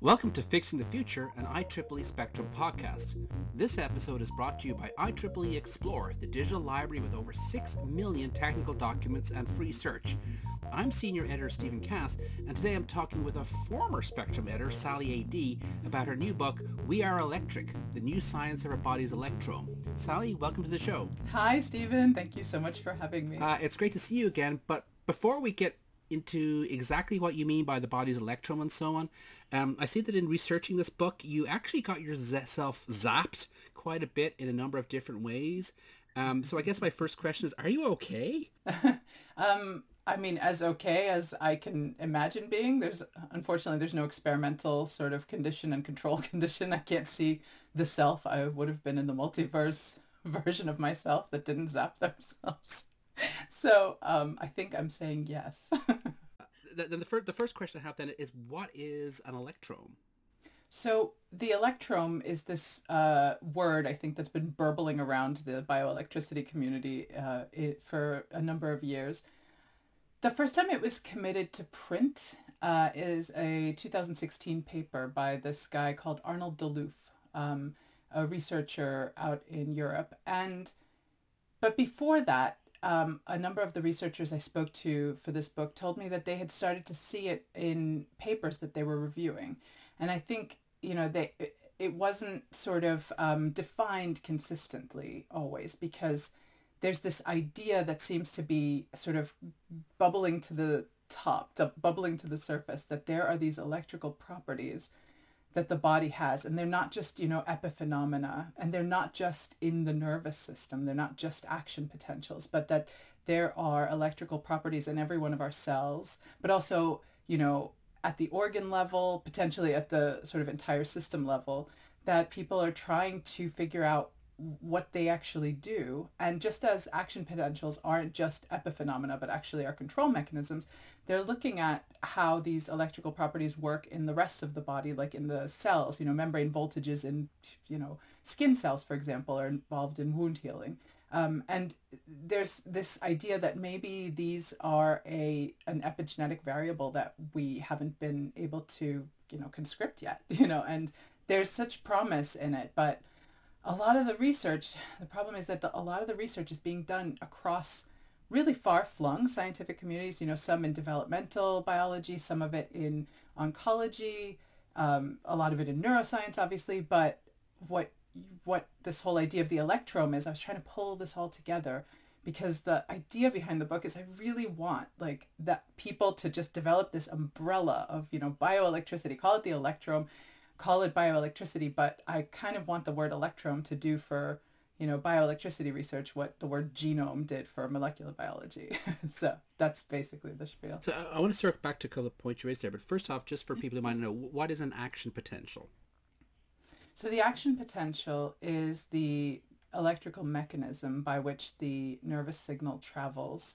Welcome to Fixing the Future, an IEEE Spectrum podcast. This episode is brought to you by IEEE Xplore, the digital library with over 6 million technical documents and free search. I'm Senior Editor Stephen Cass, and today I'm talking with a former Spectrum editor, Sally Adee, about her new book, We Are Electric, The New Science of Our Body's Electrome. Sally, welcome to the show. Hi, Stephen. Thank you so much for having me. Uh, it's great to see you again, but before we get into exactly what you mean by the body's electrome and so on. Um, I see that in researching this book, you actually got yourself zapped quite a bit in a number of different ways. Um, so I guess my first question is, are you okay? um, I mean, as okay as I can imagine being. There's unfortunately there's no experimental sort of condition and control condition. I can't see the self I would have been in the multiverse version of myself that didn't zap themselves. so um, I think I'm saying yes. then the, fir- the first question I have then is, what is an electrome? So the electrome is this uh, word I think that's been burbling around the bioelectricity community uh, it, for a number of years. The first time it was committed to print uh, is a 2016 paper by this guy called Arnold Loef, um, a researcher out in Europe. And but before that, um, a number of the researchers I spoke to for this book told me that they had started to see it in papers that they were reviewing. And I think, you know, they, it wasn't sort of um, defined consistently always because there's this idea that seems to be sort of bubbling to the top, bubbling to the surface, that there are these electrical properties that the body has and they're not just you know epiphenomena and they're not just in the nervous system they're not just action potentials but that there are electrical properties in every one of our cells but also you know at the organ level potentially at the sort of entire system level that people are trying to figure out what they actually do. And just as action potentials aren't just epiphenomena, but actually are control mechanisms, they're looking at how these electrical properties work in the rest of the body, like in the cells, you know, membrane voltages in, you know, skin cells, for example, are involved in wound healing. Um, and there's this idea that maybe these are a an epigenetic variable that we haven't been able to, you know, conscript yet, you know, and there's such promise in it, but a lot of the research, the problem is that the, a lot of the research is being done across really far-flung scientific communities, you know, some in developmental biology, some of it in oncology, um, a lot of it in neuroscience, obviously, but what what this whole idea of the electrome is, I was trying to pull this all together because the idea behind the book is I really want like that people to just develop this umbrella of, you know, bioelectricity, call it the electrome, call it bioelectricity, but I kind of want the word electrome to do for, you know, bioelectricity research what the word genome did for molecular biology. so that's basically the spiel. So I, I want to circle back to a couple of points you raised there, but first off, just for people who might know, what is an action potential? So the action potential is the electrical mechanism by which the nervous signal travels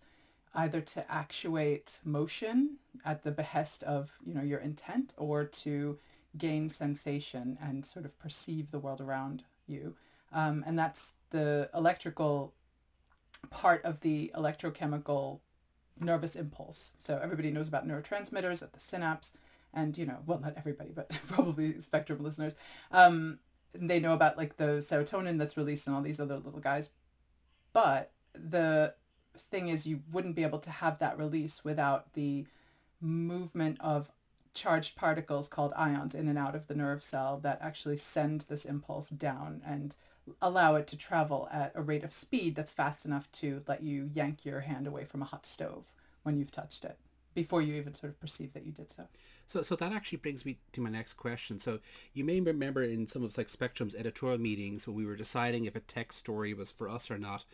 either to actuate motion at the behest of you know your intent or to gain sensation and sort of perceive the world around you. Um, and that's the electrical part of the electrochemical nervous impulse. So everybody knows about neurotransmitters at the synapse and, you know, well, not everybody, but probably spectrum listeners. Um, they know about like the serotonin that's released and all these other little guys. But the thing is you wouldn't be able to have that release without the movement of charged particles called ions in and out of the nerve cell that actually send this impulse down and allow it to travel at a rate of speed that's fast enough to let you yank your hand away from a hot stove when you've touched it before you even sort of perceive that you did so. So, so that actually brings me to my next question. So, you may remember in some of like Spectrum's editorial meetings when we were deciding if a tech story was for us or not,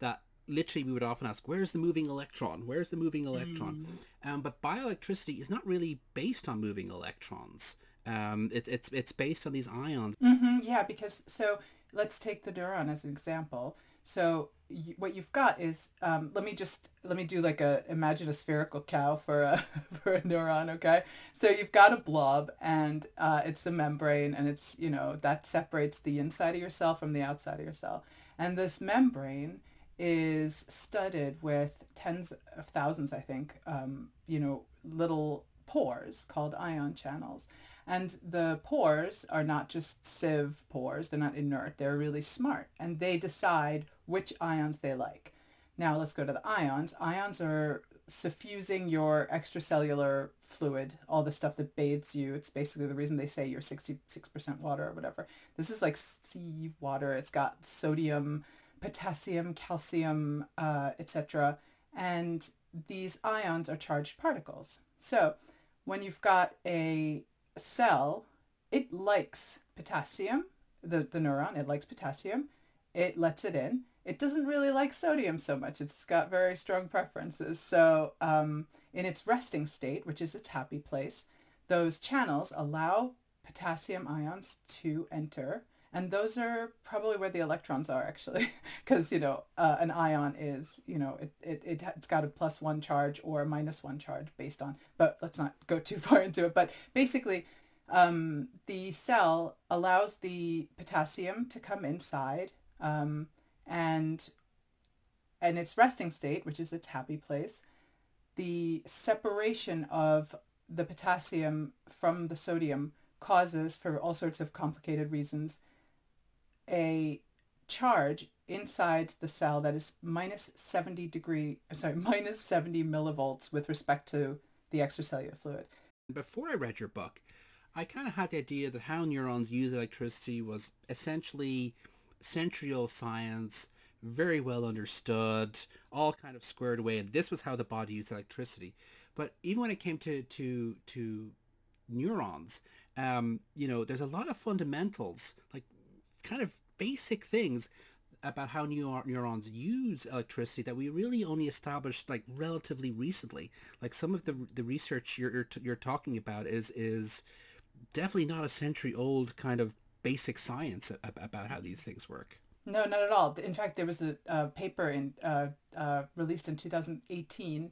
that literally we would often ask, where's the moving electron? Where's the moving electron? Mm. Um, but bioelectricity is not really based on moving electrons. Um, it, it's it's based on these ions. Mm-hmm, yeah, because so let's take the neuron as an example. So y- what you've got is um, let me just let me do like a imagine a spherical cow for a for a neuron. Okay, so you've got a blob and uh, it's a membrane and it's you know that separates the inside of your cell from the outside of your cell, and this membrane is studded with tens of thousands, I think, um, you know, little pores called ion channels. And the pores are not just sieve pores. They're not inert. They're really smart. And they decide which ions they like. Now let's go to the ions. Ions are suffusing your extracellular fluid, all the stuff that bathes you. It's basically the reason they say you're 66% water or whatever. This is like sieve water. It's got sodium, potassium, calcium, uh, etc. And these ions are charged particles. So when you've got a cell, it likes potassium, the, the neuron, it likes potassium. It lets it in it doesn't really like sodium so much. It's got very strong preferences. So um, in its resting state, which is its happy place, those channels allow potassium ions to enter. And those are probably where the electrons are actually, because, you know, uh, an ion is, you know, it, it, it, it's got a plus one charge or a minus one charge based on, but let's not go too far into it. But basically, um, the cell allows the potassium to come inside. Um, and in its resting state, which is its happy place, the separation of the potassium from the sodium causes, for all sorts of complicated reasons, a charge inside the cell that is minus 70 degree, sorry, minus 70 millivolts with respect to the extracellular fluid. Before I read your book, I kind of had the idea that how neurons use electricity was essentially century old science, very well understood, all kind of squared away, and this was how the body used electricity. But even when it came to to to neurons, um, you know, there's a lot of fundamentals, like kind of basic things about how neur- neurons use electricity that we really only established like relatively recently. Like some of the the research you're you're, you're talking about is is definitely not a century old kind of basic science about how these things work. No, not at all. In fact, there was a, paper in uh, uh, released in 2018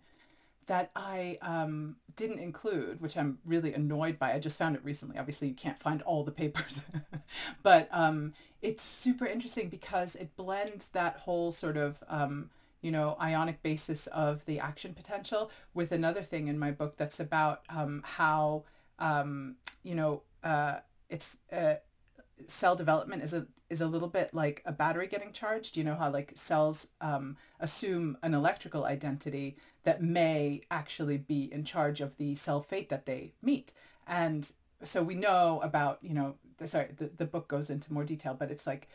that I um, didn't include, which I'm really annoyed by. I just found it recently. Obviously, you can't find all the papers, but um, it's super interesting because it blends that whole sort of um, you know ionic basis of the action potential with another thing in my book that's about um, how um, you know uh, it's uh, cell development is a is a little bit like a battery getting charged. You know how like cells um, assume an electrical identity that may actually be in charge of the cell fate that they meet. And so we know about you know the, sorry the, the book goes into more detail, but it's like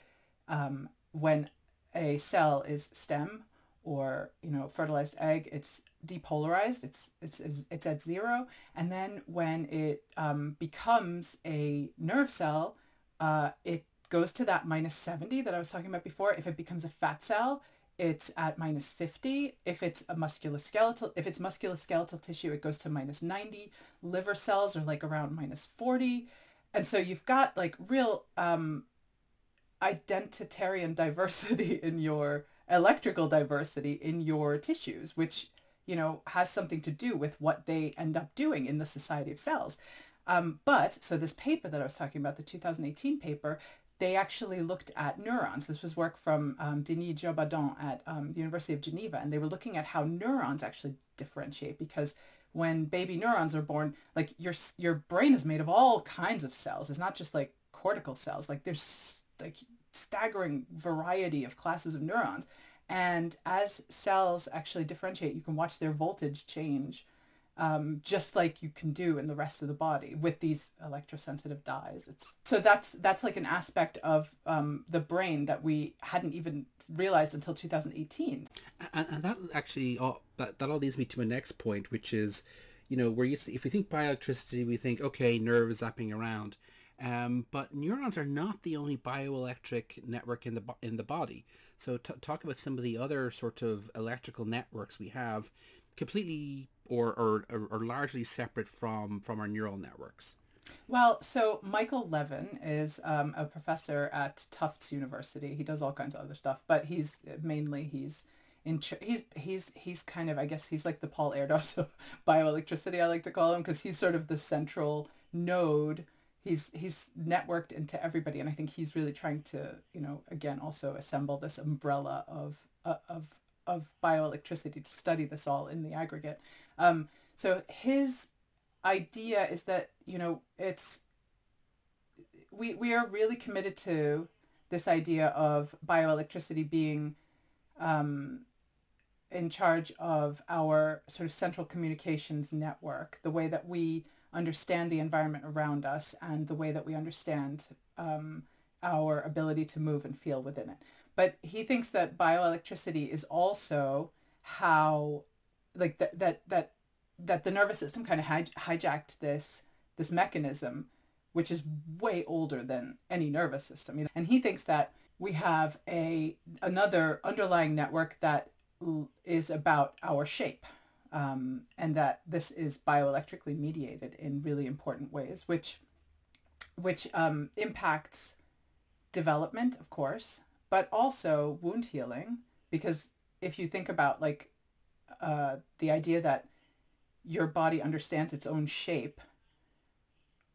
um, when a cell is stem or you know fertilized egg, it's depolarized. It's it's it's at zero, and then when it um, becomes a nerve cell uh, it goes to that minus 70 that I was talking about before. If it becomes a fat cell, it's at minus 50. If it's a musculoskeletal, if it's musculoskeletal tissue, it goes to minus 90. Liver cells are like around minus 40. And so you've got like real um, identitarian diversity in your electrical diversity in your tissues, which, you know, has something to do with what they end up doing in the society of cells. Um, but, so this paper that I was talking about, the 2018 paper, they actually looked at neurons. This was work from um, Denis Jabaudon at um, the University of Geneva, and they were looking at how neurons actually differentiate because when baby neurons are born, like your your brain is made of all kinds of cells. It's not just like cortical cells. Like there's like staggering variety of classes of neurons. And as cells actually differentiate, you can watch their voltage change um, just like you can do in the rest of the body with these electrosensitive dyes. It's, so that's that's like an aspect of um, the brain that we hadn't even realized until 2018. And, and that actually, all, that, that all leads me to my next point, which is, you know, where you if we think bioelectricity, we think, okay, nerves zapping around. Um, but neurons are not the only bioelectric network in the in the body. So t- talk about some of the other sort of electrical networks we have, completely or, or largely separate from, from our neural networks? Well, so Michael Levin is um, a professor at Tufts University. He does all kinds of other stuff, but he's mainly he's in he's he's he's kind of I guess he's like the Paul Erdos of bioelectricity. I like to call him because he's sort of the central node. He's he's networked into everybody, and I think he's really trying to you know again also assemble this umbrella of uh, of of bioelectricity to study this all in the aggregate. Um, so his idea is that, you know, it's we, we are really committed to this idea of bioelectricity being um, in charge of our sort of central communications network, the way that we understand the environment around us and the way that we understand um, our ability to move and feel within it. But he thinks that bioelectricity is also how, like that that that that the nervous system kind of hij- hijacked this this mechanism, which is way older than any nervous system. And he thinks that we have a another underlying network that is about our shape. Um, and that this is bioelectrically mediated in really important ways, which which um, impacts development, of course, but also wound healing. Because if you think about like uh, the idea that your body understands its own shape,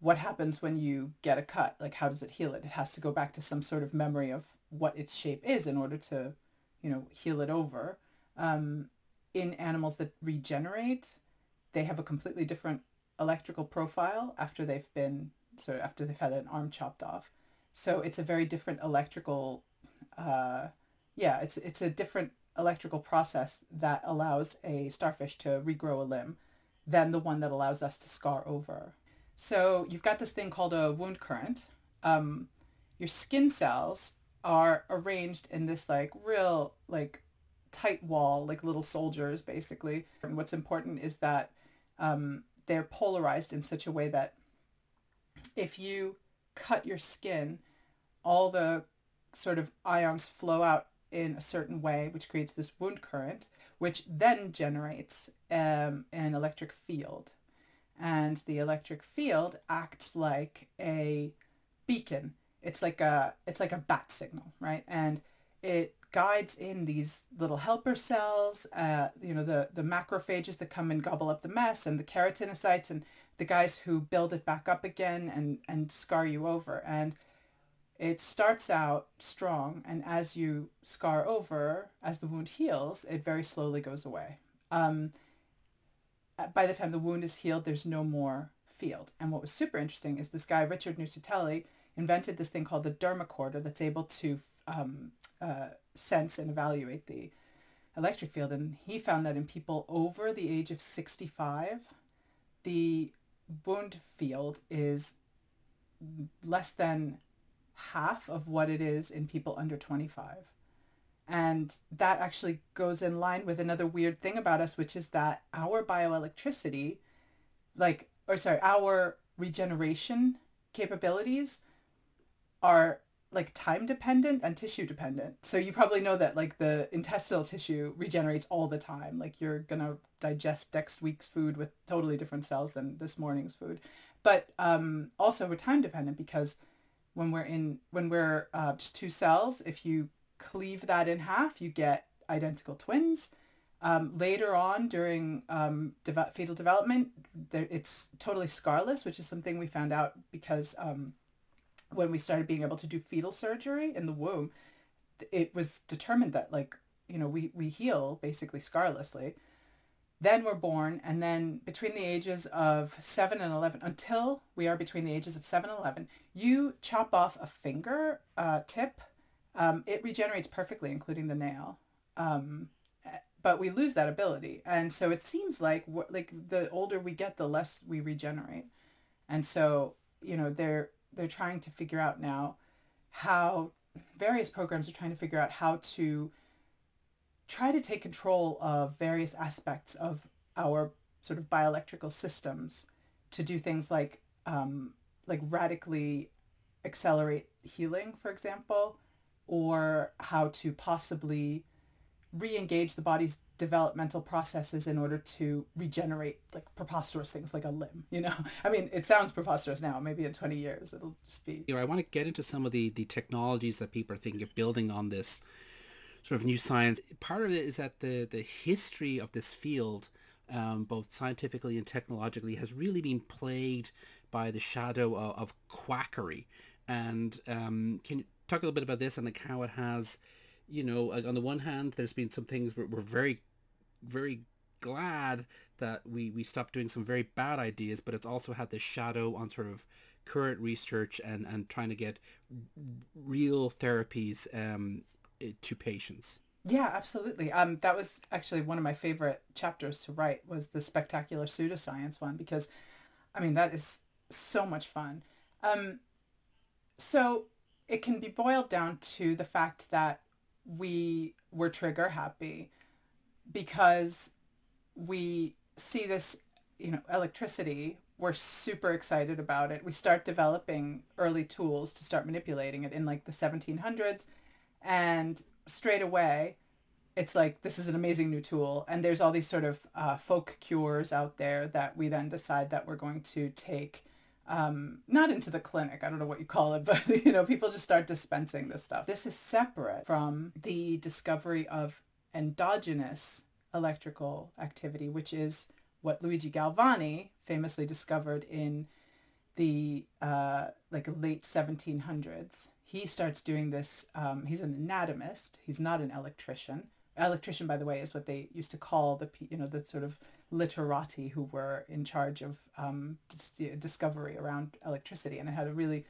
what happens when you get a cut? Like, how does it heal it? It has to go back to some sort of memory of what its shape is in order to, you know, heal it over. Um, in animals that regenerate, they have a completely different electrical profile after they've been of after they've had an arm chopped off. So it's a very different electrical, uh, yeah, it's it's a different electrical process that allows a starfish to regrow a limb than the one that allows us to scar over. So you've got this thing called a wound current. Um, your skin cells are arranged in this like real like tight wall, like little soldiers, basically. And what's important is that um, they're polarized in such a way that if you cut your skin, all the sort of ions flow out in a certain way, which creates this wound current, which then generates um, an electric field. And the electric field acts like a beacon. It's like a it's like a bat signal, right? And it guides in these little helper cells, uh, you know, the, the macrophages that come and gobble up the mess and the keratinocytes and the guys who build it back up again and, and scar you over. And it starts out strong and as you scar over, as the wound heals, it very slowly goes away. Um, by the time the wound is healed, there's no more field. And what was super interesting is this guy, Richard Nuccitelli, invented this thing called the dermacorder that's able to um, uh, sense and evaluate the electric field. And he found that in people over the age of 65, the wound field is less than half of what it is in people under 25. And that actually goes in line with another weird thing about us, which is that our bioelectricity, like, or sorry, our regeneration capabilities are like time dependent and tissue dependent. So you probably know that like the intestinal tissue regenerates all the time. Like you're gonna digest next week's food with totally different cells than this morning's food. But um, also we're time dependent because when we're in when we're uh, just two cells, if you cleave that in half, you get identical twins. Um, later on during um, fetal development, there, it's totally scarless, which is something we found out because um, when we started being able to do fetal surgery in the womb, it was determined that like, you know, we, we heal basically scarlessly. Then we're born and then between the ages of 7 and 11, until we are between the ages of 7 and 11, you chop off a finger uh, tip. Um, it regenerates perfectly, including the nail. Um, but we lose that ability. And so it seems like like the older we get, the less we regenerate. And so, you know, there they're trying to figure out now how various programs are trying to figure out how to try to take control of various aspects of our sort of bioelectrical systems to do things like um, like radically accelerate healing, for example, or how to possibly re-engage the body's developmental processes in order to regenerate like preposterous things like a limb you know? I mean it sounds preposterous now. Maybe in 20 years it'll just be you know i want to get into some of the the technologies that people are thinking of building on this sort of new science. Part of it is that the the history of this field um, both scientifically and technologically has really been plagued by the shadow of, of quackery. And um, can you talk a little bit about this and like how it has you know, on the one hand, there's been some things we're, we're very, very glad that we, we stopped doing some very bad ideas, but it's also had this shadow on sort of current research and, and trying to get real therapies um, to patients. Yeah, absolutely. Um, that was actually one of my favorite chapters to write was the spectacular pseudoscience one because, I mean, that is so much fun. Um, so it can be boiled down to the fact that we were trigger happy because we see this, you know, electricity. We're super excited about it. We start developing early tools to start manipulating it in like the 1700s. And straight away, it's like this is an amazing new tool. And there's all these sort of uh, folk cures out there that we then decide that we're going to take um, not into the clinic i don't know what you call it but you know people just start dispensing this stuff. This is separate from the discovery of endogenous electrical activity which is what luigi galvani famously discovered in the uh, like late 1700s he starts doing this um, he's an anatomist he's not an electrician. Electrician by the way is what they used to call the you know the sort of literati who were in charge of um, dis- discovery around electricity and it had a really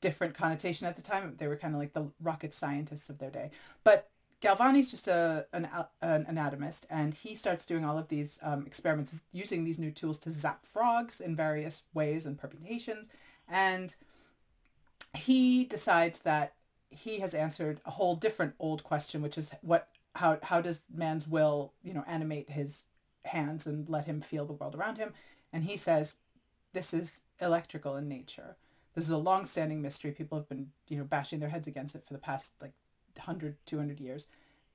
different connotation at the time. They were kind of like the rocket scientists of their day. But galvani's just a an, an anatomist and he starts doing all of these um, experiments using these new tools to zap frogs in various ways and permutations and he decides that he has answered a whole different old question which is what how how does man's will you know animate his hands and let him feel the world around him? And he says this is electrical in nature. This is a long-standing mystery. People have been you know bashing their heads against it for the past like 100 200 years.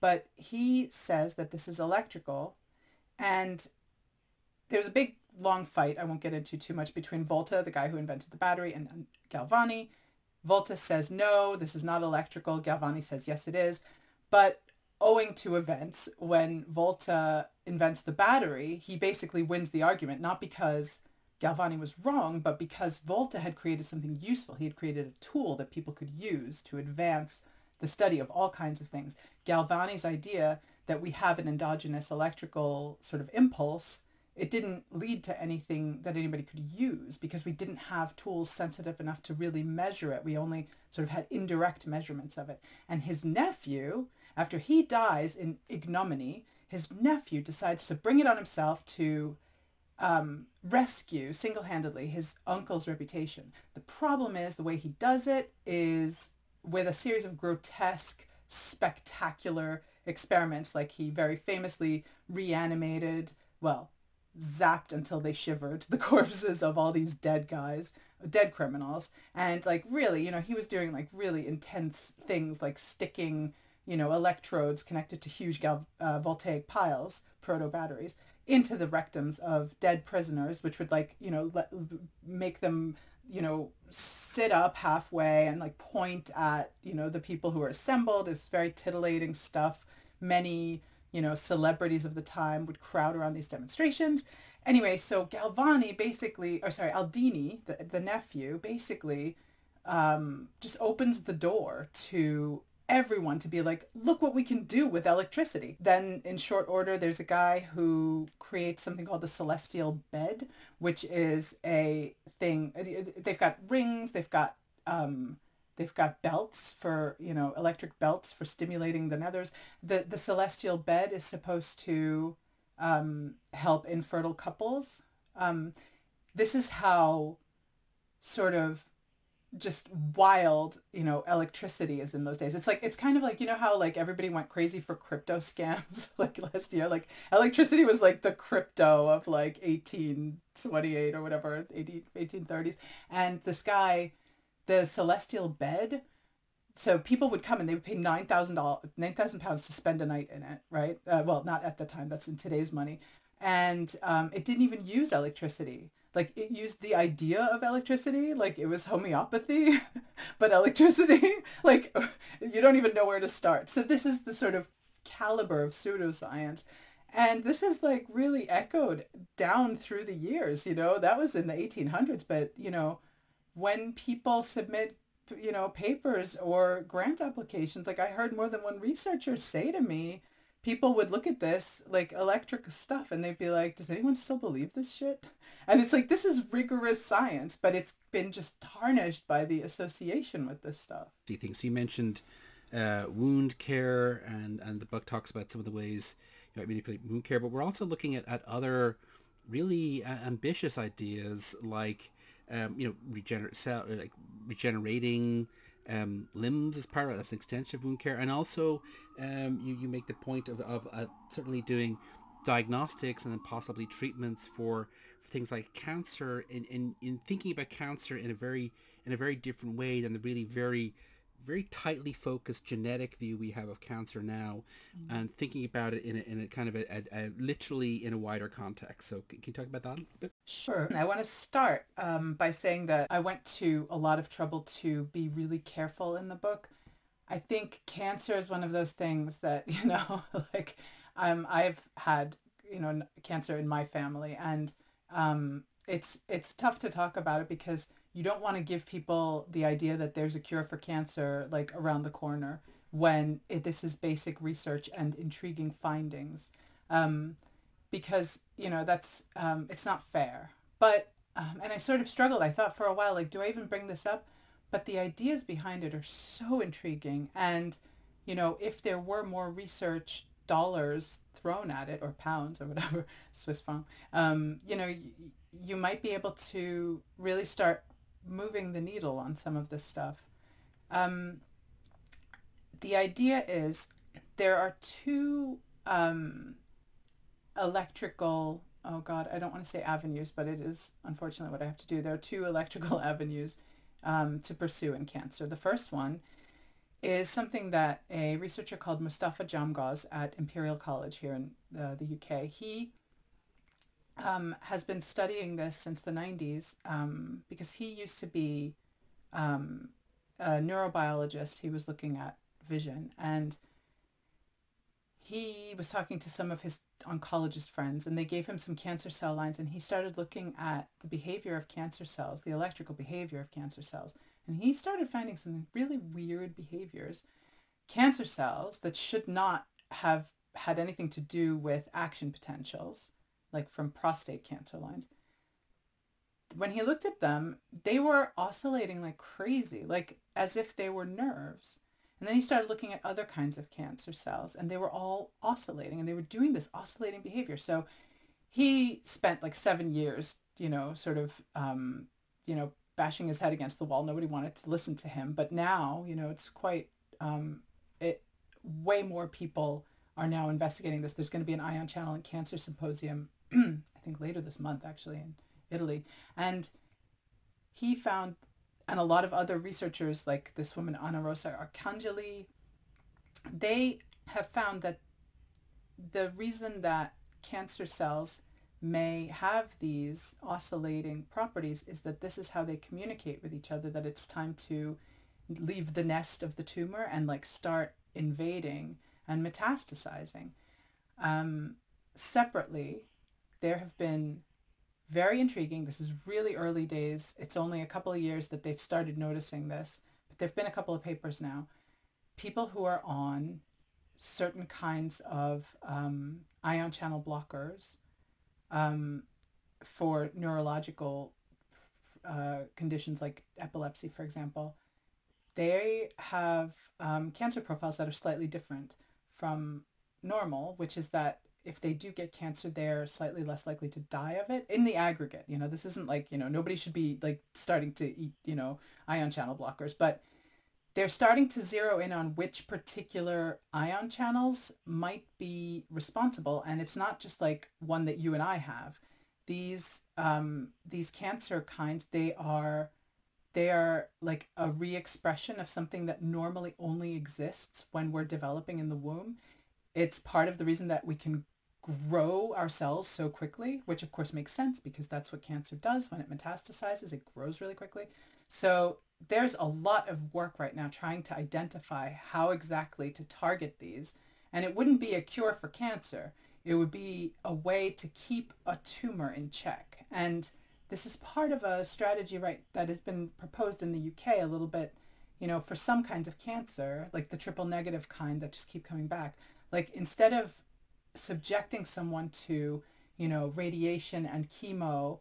But he says that this is electrical and there's a big long fight. I won't get into too much between volta the guy who invented the battery and, and galvani volta says no this is not electrical galvani says yes it is but owing to events, when Volta invents the battery, he basically wins the argument, not because Galvani was wrong, but because Volta had created something useful. He had created a tool that people could use to advance the study of all kinds of things. Galvani's idea that we have an endogenous electrical sort of impulse, it didn't lead to anything that anybody could use because we didn't have tools sensitive enough to really measure it. We only sort of had indirect measurements of it. And his nephew, after he dies in ignominy, his nephew decides to bring it on himself to um, rescue single-handedly his uncle's reputation. The problem is the way he does it is with a series of grotesque, spectacular experiments, like he very famously reanimated, well, zapped until they shivered the corpses of all these dead guys, dead criminals. And like really, you know, he was doing like really intense things like sticking you know, electrodes connected to huge gal- uh, voltaic piles, proto batteries, into the rectums of dead prisoners, which would like, you know, let, make them, you know, sit up halfway and like point at, you know, the people who are assembled. It's very titillating stuff. Many, you know, celebrities of the time would crowd around these demonstrations. Anyway, so Galvani basically, or sorry, Aldini, the, the nephew, basically um, just opens the door to everyone to be like, look what we can do with electricity. Then in short order, there's a guy who creates something called the celestial bed, which is a thing. They've got rings, they've got um, they've got belts for you know electric belts for stimulating the nethers. The the celestial bed is supposed to um, help infertile couples. Um, this is how sort of just wild, you know, electricity is in those days. It's like it's kind of like you know how like everybody went crazy for crypto scams like last year. Like electricity was like the crypto of like 1828 or whatever, 18, 1830s. And this guy, the celestial bed, so people would come and they would pay nine thousand dollars, nine thousand pounds to spend a night in it, right? Uh, well, not at the time. That's in today's money, and um, it didn't even use electricity like it used the idea of electricity like it was homeopathy but electricity like you don't even know where to start so this is the sort of caliber of pseudoscience and this is like really echoed down through the years you know that was in the 1800s but you know when people submit you know papers or grant applications like i heard more than one researcher say to me people would look at this like electric stuff and they'd be like, does anyone still believe this shit? And it's like, this is rigorous science, but it's been just tarnished by the association with this stuff. See things. So you mentioned uh, wound care and, and the book talks about some of the ways you know, manipulate wound care, but we're also looking at, at other really uh, ambitious ideas like, um, you know, regenerate cell, like regenerating um, limbs as part of that's an extension of wound care, and also um, you you make the point of of uh, certainly doing diagnostics and then possibly treatments for, for things like cancer in, in in thinking about cancer in a very in a very different way than the really very very tightly focused genetic view we have of cancer now mm-hmm. and thinking about it in a, in a kind of a, a, a, literally in a wider context. So can you talk about that Sure. I want to start um, by saying that I went to a lot of trouble to be really careful in the book. I think cancer is one of those things that, you know, like um, I've had, you know, cancer in my family and um, it's it's tough to talk about it because you don't want to give people the idea that there's a cure for cancer like around the corner when it, this is basic research and intriguing findings um, because you know that's um, it's not fair. But um, and i sort of struggled. I thought for a while like do i even bring this up? But the ideas behind it are so intriguing. And you know if there were more research dollars thrown at it or pounds or whatever swiss franc um, you know y- you might be able to really start moving the needle on some of this stuff. Um, the idea is there are two um, electrical, oh God, I don't want to say avenues, but it is unfortunately what I have to do. There are two electrical avenues um, to pursue in cancer. The first one is something that a researcher called Mustafa Djamgoz at Imperial College here in uh, the UK, he um, has been studying this since the 90s um, because he used to be um, a neurobiologist. He was looking at vision and he was talking to some of his oncologist friends and they gave him some cancer cell lines and he started looking at the behavior of cancer cells, the electrical behavior of cancer cells. And he started finding some really weird behaviors. Cancer cells that should not have had anything to do with action potentials like from prostate cancer lines. When he looked at them, they were oscillating like crazy, like as if they were nerves. And then he started looking at other kinds of cancer cells and they were all oscillating and they were doing this oscillating behavior. So he spent like seven years, you know, sort of, um, you know, bashing his head against the wall. Nobody wanted to listen to him. But now, you know, it's quite, um, it, way more people are now investigating this. There's going to be an ion channel and cancer symposium I think later this month actually in Italy. And he found, and a lot of other researchers like this woman Anna Rosa Arcangeli, they have found that the reason that cancer cells may have these oscillating properties is that this is how they communicate with each other, that it's time to leave the nest of the tumor and like start invading and metastasizing. Um, separately, there have been very intriguing. This is really early days. It's only a couple of years that they've started noticing this, but there've been a couple of papers now. People who are on certain kinds of um, ion channel blockers um, for neurological uh, conditions like epilepsy, for example, they have um, cancer profiles that are slightly different from normal, which is that if they do get cancer, they're slightly less likely to die of it in the aggregate. You know, this isn't like, you know, nobody should be like starting to eat, you know, ion channel blockers, but they're starting to zero in on which particular ion channels might be responsible. And it's not just like one that you and I have. These, um, these cancer kinds, they are, they are like a re-expression of something that normally only exists when we're developing in the womb it's part of the reason that we can grow our cells so quickly, which of course makes sense because that's what cancer does when it metastasizes. It grows really quickly. So there's a lot of work right now trying to identify how exactly to target these. And it wouldn't be a cure for cancer. It would be a way to keep a tumor in check. And this is part of a strategy, right, that has been proposed in the UK a little bit, you know, for some kinds of cancer, like the triple negative kind that just keep coming back Like instead of subjecting someone to, you know, radiation and chemo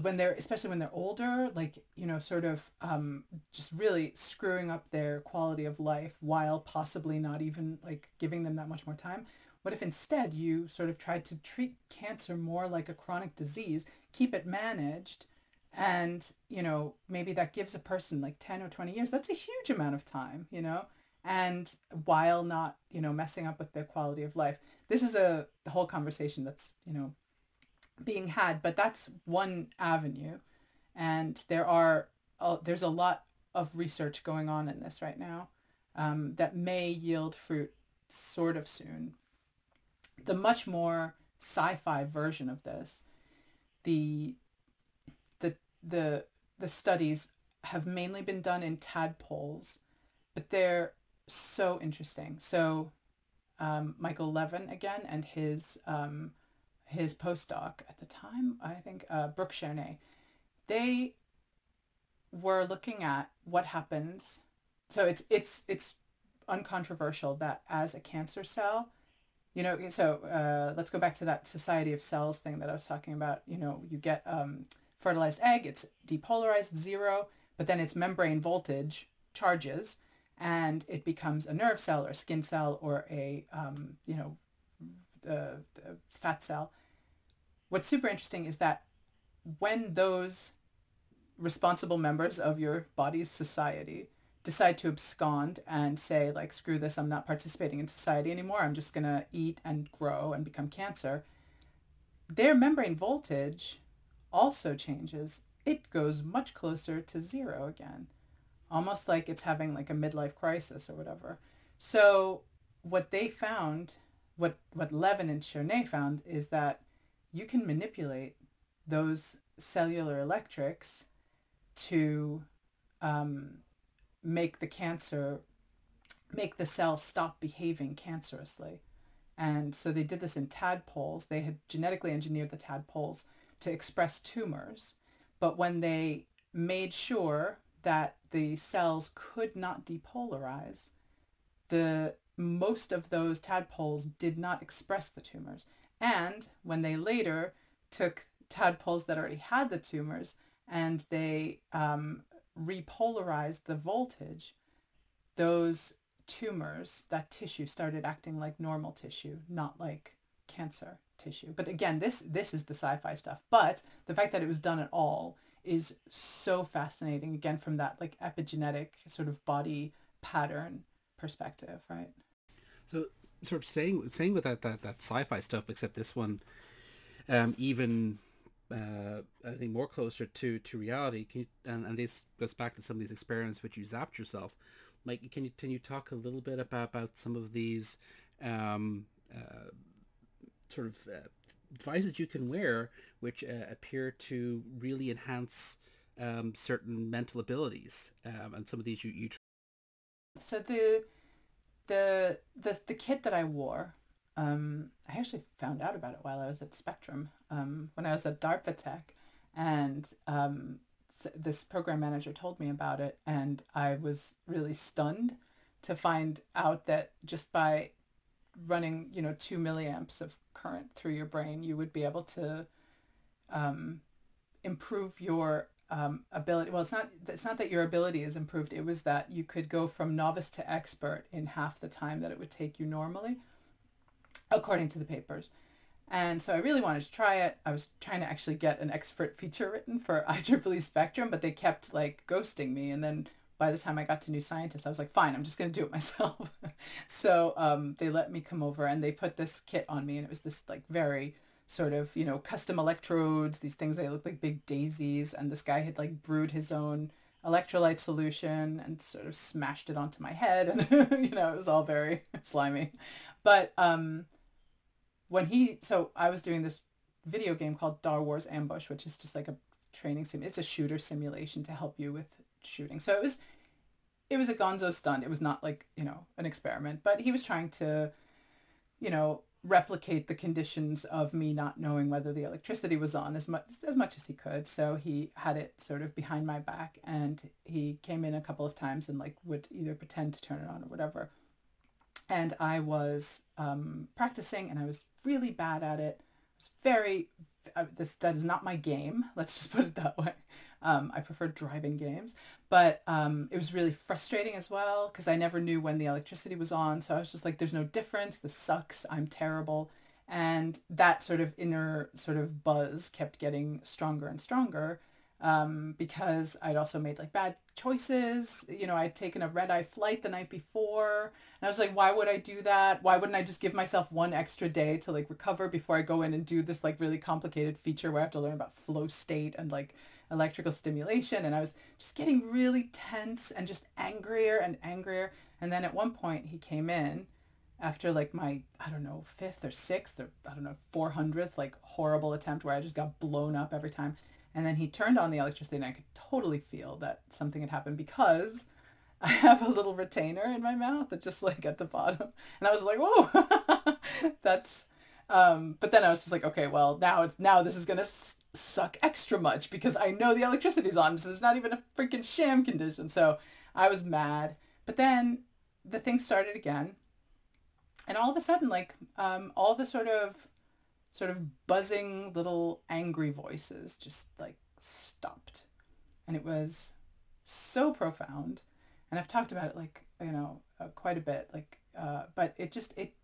when they're especially when they're older like you know sort of um, just really screwing up their quality of life while possibly not even like giving them that much more time. What if instead you sort of tried to treat cancer more like a chronic disease keep it managed and you know maybe that gives a person like 10 or 20 years that's a huge amount of time you know and while not you know messing up with their quality of life this is a whole conversation that's you know being had, but that's one avenue. And there are uh, there's a lot of research going on in this right now um, that may yield fruit sort of soon. The much more sci-fi version of this, the the the the studies have mainly been done in tadpoles, but they're so interesting. So um, Michael Levin again and his um, his postdoc at the time, I think uh, Brook Chernet, they were looking at what happens. So it's it's it's uncontroversial that as a cancer cell, you know, so uh, let's go back to that society of cells thing that I was talking about. You know, you get um, fertilized egg, it's depolarized zero, but then its membrane voltage charges and it becomes a nerve cell or skin cell or a, um, you know, the, the fat cell. What's super interesting is that when those responsible members of your body's society decide to abscond and say like screw this i'm not participating in society anymore. I'm just going to eat and grow and become cancer their membrane voltage also changes. It goes much closer to zero again almost like it's having like a midlife crisis or whatever so what they found what what Levin and Chernet found is that you can manipulate those cellular electrics to um, make the cancer, make the cell stop behaving cancerously. And so they did this in tadpoles. They had genetically engineered the tadpoles to express tumors. But when they made sure that the cells could not depolarize, the most of those tadpoles did not express the tumors. And when they later took tadpoles that already had the tumors and they um, repolarized the voltage, those tumors, that tissue started acting like normal tissue, not like cancer tissue. But again, this this is the sci-fi stuff. But the fact that it was done at all is so fascinating. Again, from that like epigenetic sort of body pattern perspective, right? So sort of staying staying with that that, that sci-fi stuff, except this one um, even uh, I think more closer to to reality. Can you, and and this goes back to some of these experiments which you zapped yourself. Like, can you can you talk a little bit about about some of these um, uh, sort of uh, devices you can wear which uh, appear to really enhance um, certain mental abilities um, and some of these you, you so the the the the kit that I wore, um, I actually found out about it while I was at Spectrum um, when I was at DARPA Tech, and um, this program manager told me about it, and I was really stunned to find out that just by running, you know, two milliamps of current through your brain, you would be able to um, improve your um, ability. Well, it's not. It's not that your ability is improved. It was that you could go from novice to expert in half the time that it would take you normally, according to the papers. And so I really wanted to try it. I was trying to actually get an expert feature written for IEEE Spectrum, but they kept like ghosting me. And then by the time I got to New Scientist, I was like, fine, I'm just going to do it myself. so um, they let me come over and they put this kit on me, and it was this like very sort of, you know, custom electrodes, these things that look like big daisies. And this guy had like brewed his own electrolyte solution and sort of smashed it onto my head. And, you know, it was all very slimy. But um, when he, so I was doing this video game called DARWARS Ambush, which is just like a training sim. It's a shooter simulation to help you with shooting. So it was, it was a gonzo stunt. It was not like, you know, an experiment, but he was trying to, you know, replicate the conditions of me not knowing whether the electricity was on as much as much as he could. So he had it sort of behind my back and he came in a couple of times and like would either pretend to turn it on or whatever. and I was um, practicing and I was really bad at it. I was very, uh, this, that is not my game. Let's just put it that way. Um, I prefer driving games, but um, it was really frustrating as well because I never knew when the electricity was on. So I was just like, there's no difference. This sucks. I'm terrible. And that sort of inner sort of buzz kept getting stronger and stronger um, because I'd also made like bad choices. You know, I'd taken a red eye flight the night before. And I was like, why would I do that? Why wouldn't I just give myself one extra day to like recover before I go in and do this like really complicated feature where I have to learn about flow state and like electrical stimulation. And I was just getting really tense and just angrier and angrier. And then at one point he came in after like my, I don't know, fifth or sixth or I don't know, 400th like horrible attempt where I just got blown up every time. And then he turned on the electricity and I could totally feel that something had happened because I have a little retainer in my mouth that just like at the bottom. And I was like, whoa, that's, um, but then I was just like, okay, well now it's, now this is going to suck extra much because I know the electricity's on. So it's not even a freaking sham condition. So I was mad. But then the thing started again. And all of a sudden, like, um, all the sort of sort of buzzing little angry voices just like stopped. And it was so profound. And I've talked about it like, you know, uh, quite a bit, like, uh, but it just, it,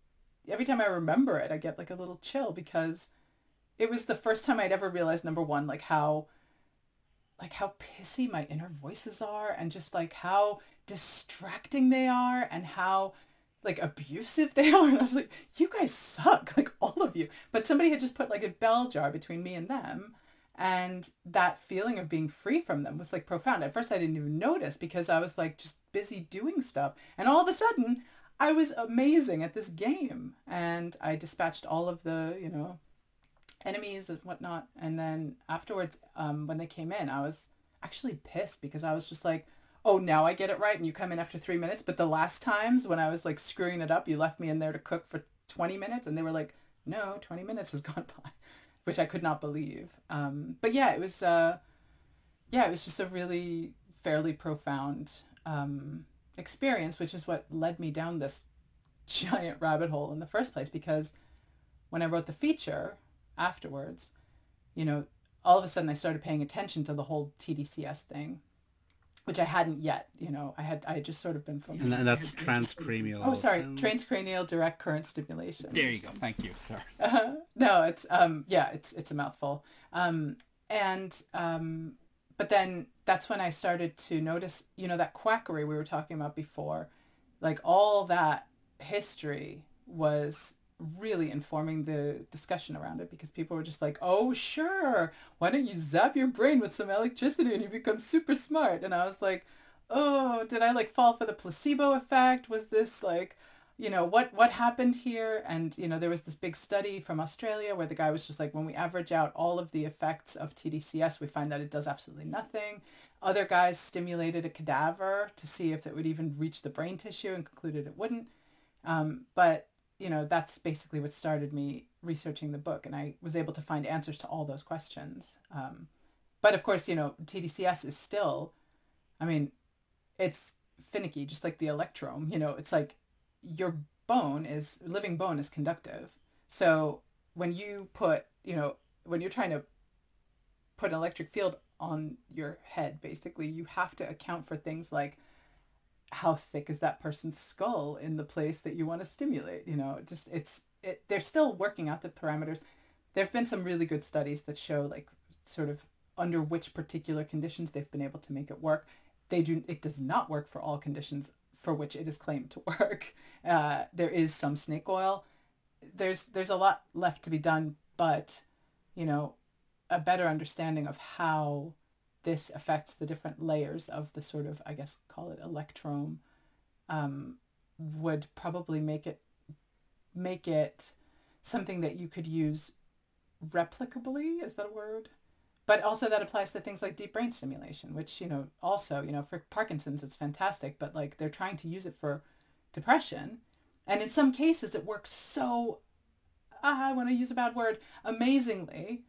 every time I remember it, I get like a little chill because it was the first time I'd ever realized, number one, like how, like how pissy my inner voices are and just like how distracting they are and how like abusive they are. And I was like, you guys suck, like all of you. But somebody had just put like a bell jar between me and them. And that feeling of being free from them was like profound. At first I didn't even notice because I was like just busy doing stuff. And all of a sudden I was amazing at this game. And I dispatched all of the, you know, enemies and whatnot. And then afterwards, um, when they came in, I was actually pissed because I was just like, oh, now I get it right and you come in after three minutes. But the last times when I was like screwing it up, you left me in there to cook for 20 minutes and they were like, no, 20 minutes has gone by, which I could not believe. Um, but yeah, it was, uh, yeah, it was just a really fairly profound um, experience, which is what led me down this giant rabbit hole in the first place. Because when I wrote the feature afterwards, you know, all of a sudden I started paying attention to the whole TDCS thing which I hadn't yet. You know, I had I had just sort of been from. And that's transcranial. Oh, sorry, transcranial direct current stimulation. There you go. Thank you. Sorry. Uh, no, it's um yeah, it's it's a mouthful. Um and um but then that's when I started to notice, you know, that quackery we were talking about before, like all that history was really informing the discussion around it because people were just like, oh, sure, why don't you zap your brain with some electricity and you become super smart? And I was like, oh, did I like fall for the placebo effect? Was this like, you know, what, what happened here? And, you know, there was this big study from Australia where the guy was just like, when we average out all of the effects of TDCS, we find that it does absolutely nothing. Other guys stimulated a cadaver to see if it would even reach the brain tissue and concluded it wouldn't. Um, but you know, that's basically what started me researching the book. And I was able to find answers to all those questions. Um, but of course, you know, TDCS is still, I mean, it's finicky, just like the electrome. You know, it's like your bone is, living bone is conductive. So when you put, you know, when you're trying to put an electric field on your head, basically, you have to account for things like how thick is that person's skull in the place that you want to stimulate you know? Just it's it, they're still working out the parameters. There have been some really good studies that show like sort of under which particular conditions they've been able to make it work. They do it does not work for all conditions for which it is claimed to work. Uh, there is some snake oil. There's there's a lot left to be done but you know a better understanding of how this affects the different layers of the sort of, I guess, call it electrome, um, would probably make it make it something that you could use replicably. Is that a word? But also that applies to things like deep brain stimulation, which you know also you know for Parkinson's it's fantastic, but like they're trying to use it for depression, and in some cases it works so. Ah, I want to use a bad word. Amazingly,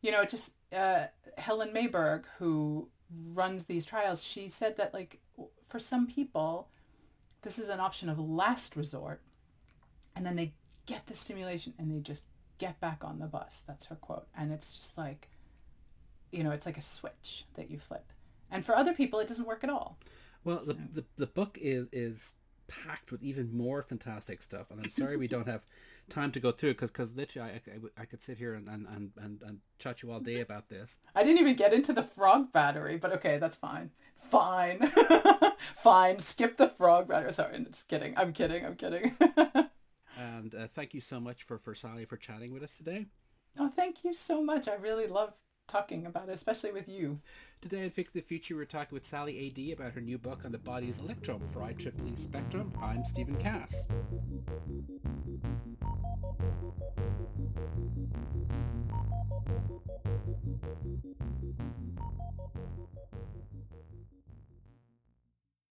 you know, just uh, Helen Mayberg, who runs these trials, she said that like for some people, this is an option of last resort. And then they get the stimulation and they just get back on the bus. That's her quote. And it's just like, you know, it's like a switch that you flip. And for other people, it doesn't work at all. Well, the, the, the book is, is packed with even more fantastic stuff. And I'm sorry we don't have time to go through because because literally I, I, I, could sit here and, and, and, and chat you all day about this. I didn't even get into the frog battery, but okay, that's fine. Fine. fine. Skip the frog battery. Sorry, I'm just kidding. I'm kidding. I'm kidding. and uh, thank you so much for, for Sally for chatting with us today. Oh, thank you so much. I really love talking about it, especially with you. Today on Fix the Future, we're talking with Sally Adee about her new book on the body's electrome for IEEE Spectrum. I'm Stephen Cass.